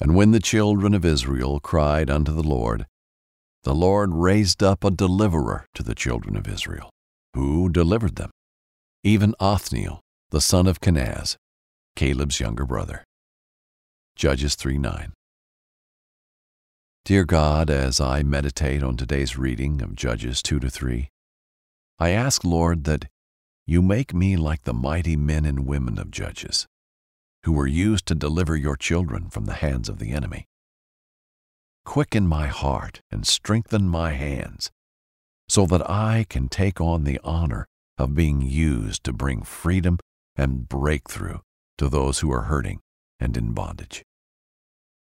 And when the children of Israel cried unto the Lord, the Lord raised up a deliverer to the children of Israel, who delivered them, even Othniel, the son of Kenaz, Caleb's younger brother. Judges 3 9. Dear God, as I meditate on today's reading of Judges 2 to 3, I ask, Lord, that you make me like the mighty men and women of Judges, who were used to deliver your children from the hands of the enemy. Quicken my heart and strengthen my hands, so that I can take on the honor of being used to bring freedom and breakthrough to those who are hurting and in bondage.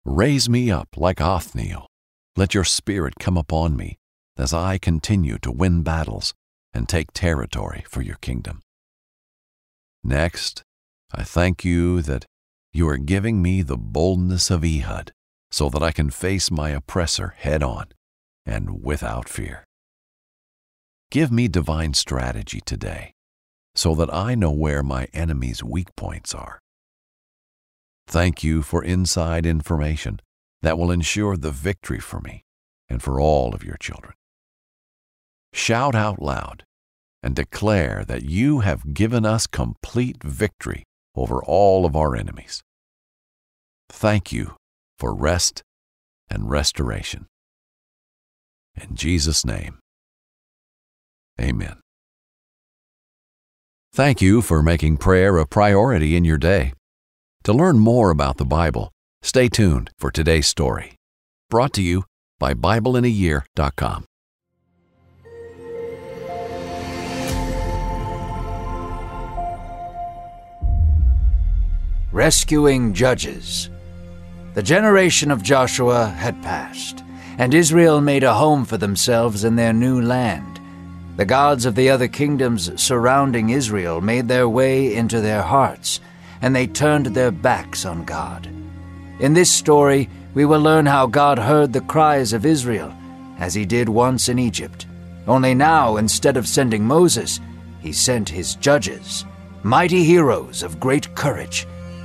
Raise me up like Othniel. Let your spirit come upon me as I continue to win battles and take territory for your kingdom. Next, I thank you that you are giving me the boldness of Ehud so that I can face my oppressor head on and without fear. Give me divine strategy today so that I know where my enemy's weak points are. Thank you for inside information that will ensure the victory for me and for all of your children. Shout out loud and declare that you have given us complete victory over all of our enemies. Thank you for rest and restoration. In Jesus' name, amen. Thank you for making prayer a priority in your day. To learn more about the Bible, stay tuned for today's story. Brought to you by BibleInAYear.com. Rescuing Judges. The generation of Joshua had passed, and Israel made a home for themselves in their new land. The gods of the other kingdoms surrounding Israel made their way into their hearts, and they turned their backs on God. In this story, we will learn how God heard the cries of Israel, as he did once in Egypt. Only now, instead of sending Moses, he sent his judges, mighty heroes of great courage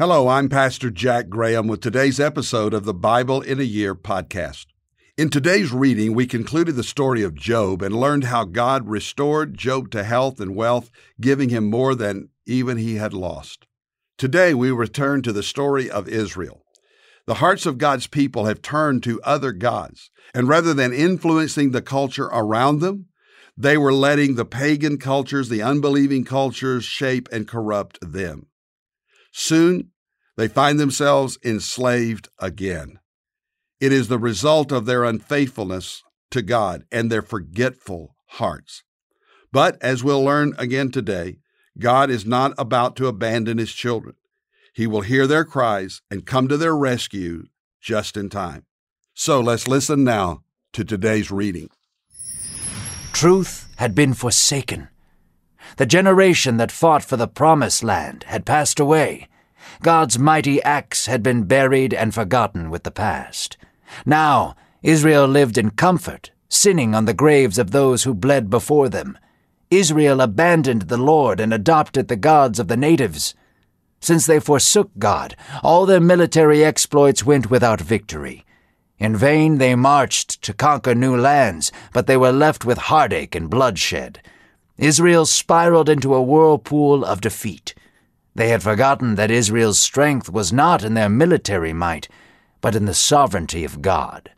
Hello, I'm Pastor Jack Graham with today's episode of the Bible in a Year podcast. In today's reading, we concluded the story of Job and learned how God restored Job to health and wealth, giving him more than even he had lost. Today, we return to the story of Israel. The hearts of God's people have turned to other gods, and rather than influencing the culture around them, they were letting the pagan cultures, the unbelieving cultures, shape and corrupt them. Soon, they find themselves enslaved again. It is the result of their unfaithfulness to God and their forgetful hearts. But as we'll learn again today, God is not about to abandon his children. He will hear their cries and come to their rescue just in time. So let's listen now to today's reading. Truth had been forsaken. The generation that fought for the promised land had passed away. God's mighty acts had been buried and forgotten with the past. Now, Israel lived in comfort, sinning on the graves of those who bled before them. Israel abandoned the Lord and adopted the gods of the natives. Since they forsook God, all their military exploits went without victory. In vain they marched to conquer new lands, but they were left with heartache and bloodshed. Israel spiraled into a whirlpool of defeat. They had forgotten that Israel's strength was not in their military might, but in the sovereignty of God.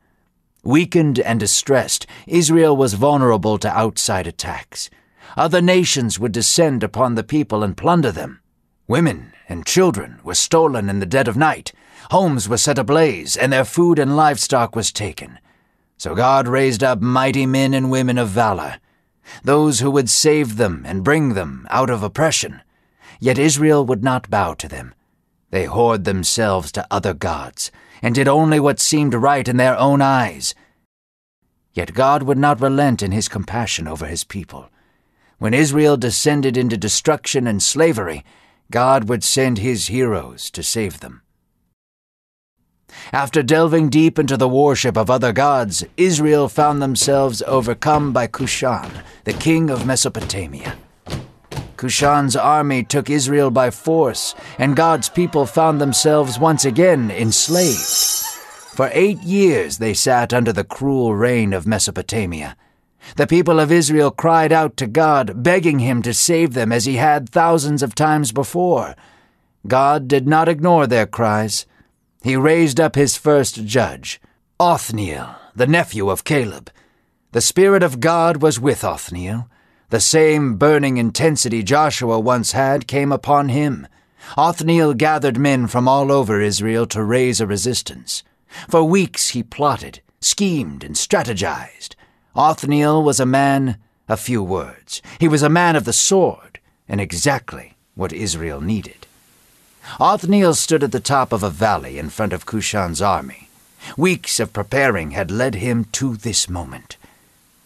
Weakened and distressed, Israel was vulnerable to outside attacks. Other nations would descend upon the people and plunder them. Women and children were stolen in the dead of night. Homes were set ablaze, and their food and livestock was taken. So God raised up mighty men and women of valor, those who would save them and bring them out of oppression. Yet Israel would not bow to them. They whored themselves to other gods, and did only what seemed right in their own eyes. Yet God would not relent in his compassion over his people. When Israel descended into destruction and slavery, God would send his heroes to save them. After delving deep into the worship of other gods, Israel found themselves overcome by Cushan, the king of Mesopotamia. Cushan's army took Israel by force, and God's people found themselves once again enslaved. For eight years they sat under the cruel reign of Mesopotamia. The people of Israel cried out to God, begging him to save them as he had thousands of times before. God did not ignore their cries. He raised up his first judge, Othniel, the nephew of Caleb. The Spirit of God was with Othniel. The same burning intensity Joshua once had came upon him. Othniel gathered men from all over Israel to raise a resistance. For weeks he plotted, schemed, and strategized. Othniel was a man of few words. He was a man of the sword, and exactly what Israel needed. Othniel stood at the top of a valley in front of Cushan's army. Weeks of preparing had led him to this moment.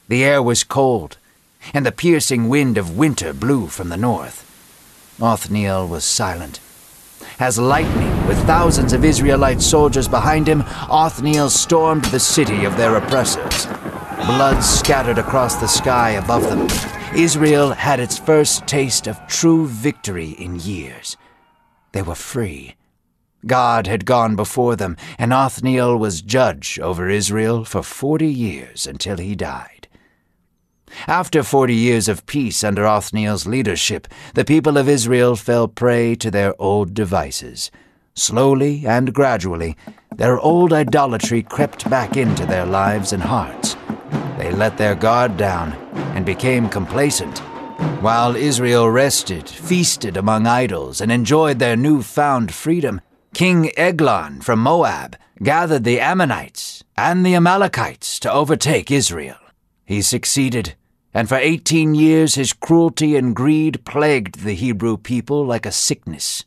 The air was cold, and the piercing wind of winter blew from the north. Othniel was silent. As lightning, with thousands of Israelite soldiers behind him, Othniel stormed the city of their oppressors. Blood scattered across the sky above them. Israel had its first taste of true victory in years. They were free. God had gone before them, and Othniel was judge over Israel for forty years until he died. After forty years of peace under Othniel's leadership, the people of Israel fell prey to their old devices. Slowly and gradually, their old idolatry crept back into their lives and hearts. They let their guard down and became complacent. While Israel rested, feasted among idols, and enjoyed their new-found freedom, King Eglon from Moab gathered the Ammonites and the Amalekites to overtake Israel. He succeeded, and for eighteen years his cruelty and greed plagued the Hebrew people like a sickness.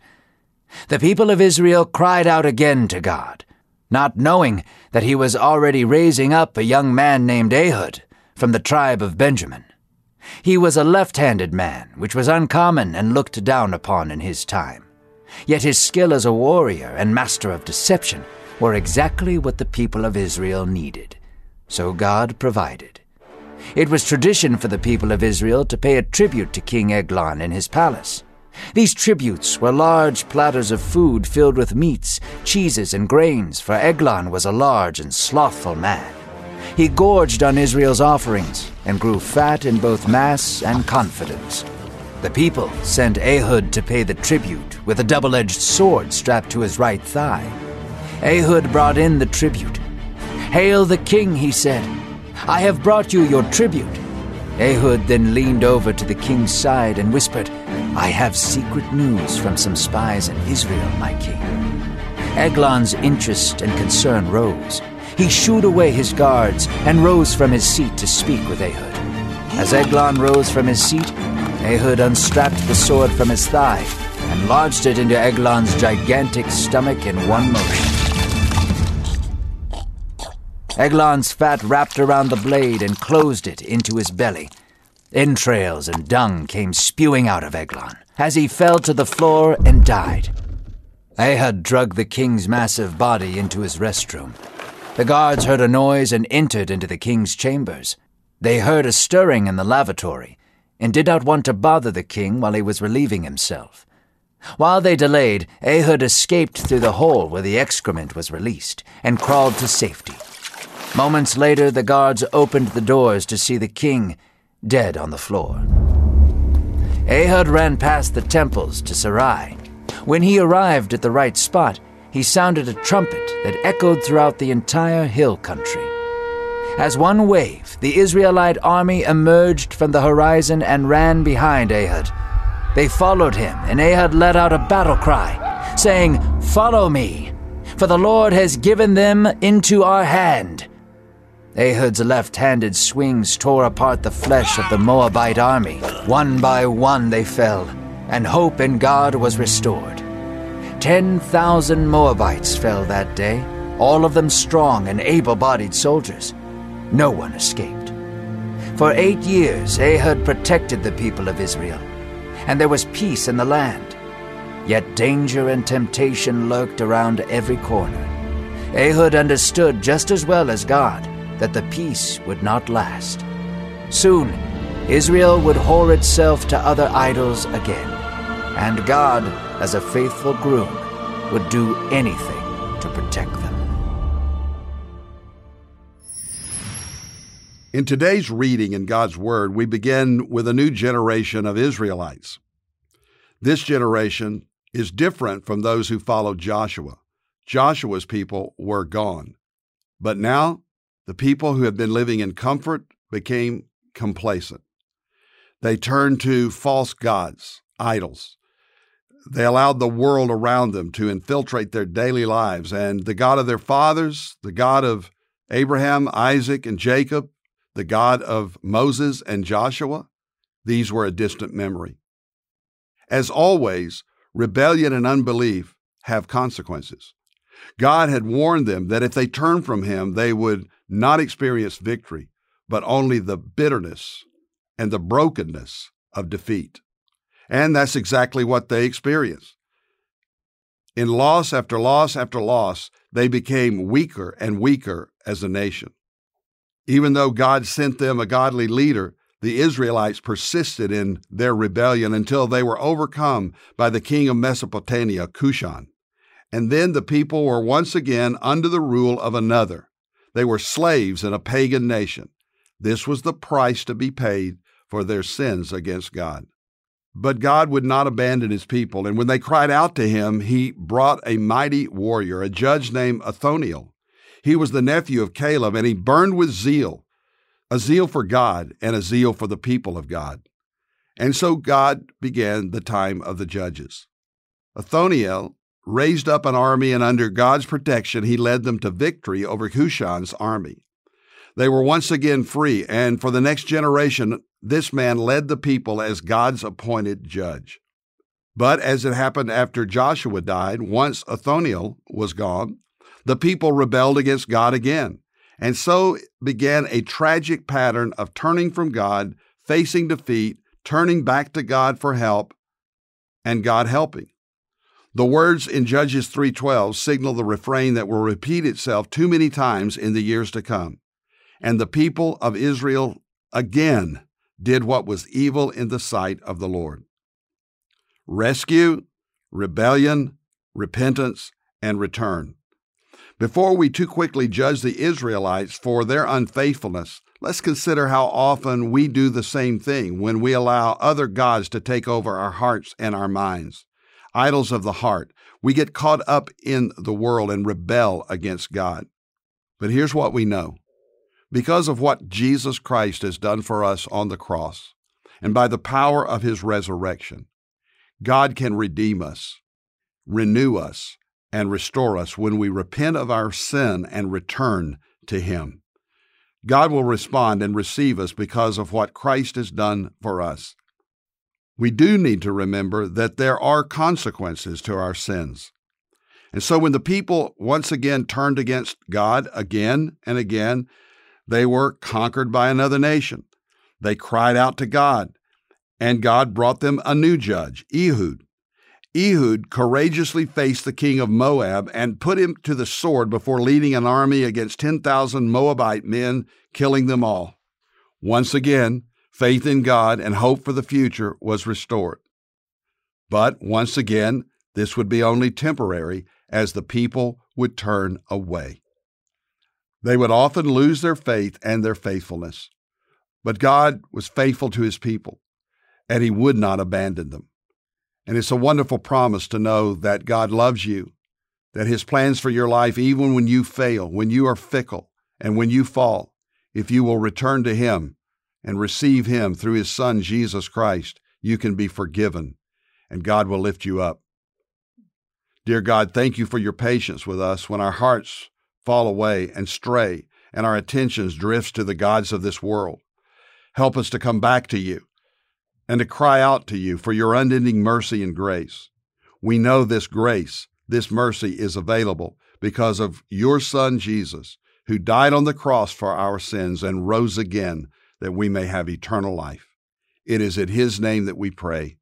The people of Israel cried out again to God, not knowing that he was already raising up a young man named Ehud from the tribe of Benjamin. He was a left handed man, which was uncommon and looked down upon in his time. Yet his skill as a warrior and master of deception were exactly what the people of Israel needed. So God provided. It was tradition for the people of Israel to pay a tribute to King Eglon in his palace. These tributes were large platters of food filled with meats, cheeses, and grains, for Eglon was a large and slothful man. He gorged on Israel's offerings and grew fat in both mass and confidence. The people sent Ehud to pay the tribute with a double edged sword strapped to his right thigh. Ehud brought in the tribute. Hail the king, he said. I have brought you your tribute. Ehud then leaned over to the king's side and whispered, I have secret news from some spies in Israel, my king. Eglon's interest and concern rose. He shooed away his guards and rose from his seat to speak with Ehud. As Eglon rose from his seat, Ehud unstrapped the sword from his thigh and lodged it into Eglon's gigantic stomach in one motion. Eglon's fat wrapped around the blade and closed it into his belly. Entrails and dung came spewing out of Eglon as he fell to the floor and died. Ehud dragged the king's massive body into his restroom. The guards heard a noise and entered into the king's chambers. They heard a stirring in the lavatory and did not want to bother the king while he was relieving himself. While they delayed, Ehud escaped through the hole where the excrement was released and crawled to safety. Moments later, the guards opened the doors to see the king dead on the floor. Ehud ran past the temples to Sarai. When he arrived at the right spot, he sounded a trumpet that echoed throughout the entire hill country. As one wave, the Israelite army emerged from the horizon and ran behind Ehud. They followed him, and Ehud let out a battle cry, saying, Follow me, for the Lord has given them into our hand. Ehud's left handed swings tore apart the flesh of the Moabite army. One by one they fell, and hope in God was restored. Ten thousand Moabites fell that day, all of them strong and able bodied soldiers. No one escaped. For eight years, Ehud protected the people of Israel, and there was peace in the land. Yet danger and temptation lurked around every corner. Ehud understood just as well as God that the peace would not last. Soon, Israel would whore itself to other idols again, and God, as a faithful groom, would do anything to protect them. In today's reading in God's Word, we begin with a new generation of Israelites. This generation is different from those who followed Joshua. Joshua's people were gone. But now the people who had been living in comfort became complacent. They turned to false gods, idols. They allowed the world around them to infiltrate their daily lives, and the God of their fathers, the God of Abraham, Isaac, and Jacob, the God of Moses and Joshua, these were a distant memory. As always, rebellion and unbelief have consequences. God had warned them that if they turned from Him, they would not experience victory, but only the bitterness and the brokenness of defeat. And that's exactly what they experienced. In loss after loss after loss, they became weaker and weaker as a nation. Even though God sent them a godly leader, the Israelites persisted in their rebellion until they were overcome by the king of Mesopotamia, Cushan. And then the people were once again under the rule of another. They were slaves in a pagan nation. This was the price to be paid for their sins against God. But God would not abandon his people, and when they cried out to him, he brought a mighty warrior, a judge named Othniel. He was the nephew of Caleb, and he burned with zeal, a zeal for God and a zeal for the people of God. And so God began the time of the judges. Othniel raised up an army, and under God's protection, he led them to victory over Cushan's army. They were once again free, and for the next generation, this man led the people as God's appointed judge. But as it happened after Joshua died, once Othniel was gone, the people rebelled against God again. And so began a tragic pattern of turning from God, facing defeat, turning back to God for help, and God helping. The words in Judges 3:12 signal the refrain that will repeat itself too many times in the years to come. And the people of Israel again did what was evil in the sight of the Lord. Rescue, rebellion, repentance, and return. Before we too quickly judge the Israelites for their unfaithfulness, let's consider how often we do the same thing when we allow other gods to take over our hearts and our minds idols of the heart. We get caught up in the world and rebel against God. But here's what we know because of what Jesus Christ has done for us on the cross, and by the power of his resurrection, God can redeem us, renew us, and restore us when we repent of our sin and return to him. God will respond and receive us because of what Christ has done for us we do need to remember that there are consequences to our sins. And so when the people once again turned against God again and again, they were conquered by another nation. They cried out to God, and God brought them a new judge, Ehud. Ehud courageously faced the king of Moab and put him to the sword before leading an army against 10,000 Moabite men, killing them all. Once again, faith in God and hope for the future was restored. But once again, this would be only temporary as the people would turn away. They would often lose their faith and their faithfulness. But God was faithful to his people, and he would not abandon them. And it's a wonderful promise to know that God loves you, that his plans for your life, even when you fail, when you are fickle, and when you fall, if you will return to him and receive him through his son, Jesus Christ, you can be forgiven, and God will lift you up. Dear God, thank you for your patience with us when our hearts fall away and stray and our attentions drifts to the gods of this world. Help us to come back to you and to cry out to you for your unending mercy and grace. We know this grace, this mercy is available because of your Son Jesus, who died on the cross for our sins and rose again that we may have eternal life. It is at His name that we pray.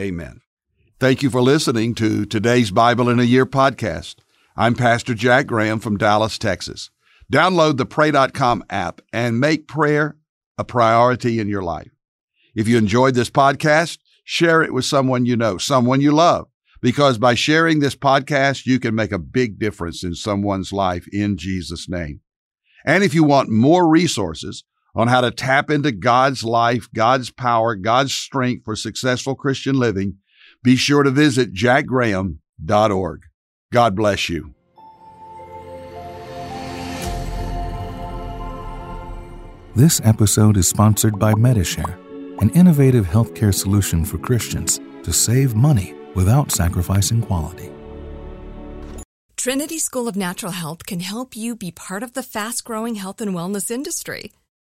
Amen. Thank you for listening to today's Bible in a Year podcast. I'm Pastor Jack Graham from Dallas, Texas. Download the Pray.com app and make prayer a priority in your life. If you enjoyed this podcast, share it with someone you know, someone you love, because by sharing this podcast, you can make a big difference in someone's life in Jesus' name. And if you want more resources on how to tap into God's life, God's power, God's strength for successful Christian living, be sure to visit jackgraham.org. God bless you. This episode is sponsored by Medi-Share, an innovative healthcare solution for Christians to save money without sacrificing quality. Trinity School of Natural Health can help you be part of the fast growing health and wellness industry.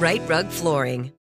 Rite Rug Flooring.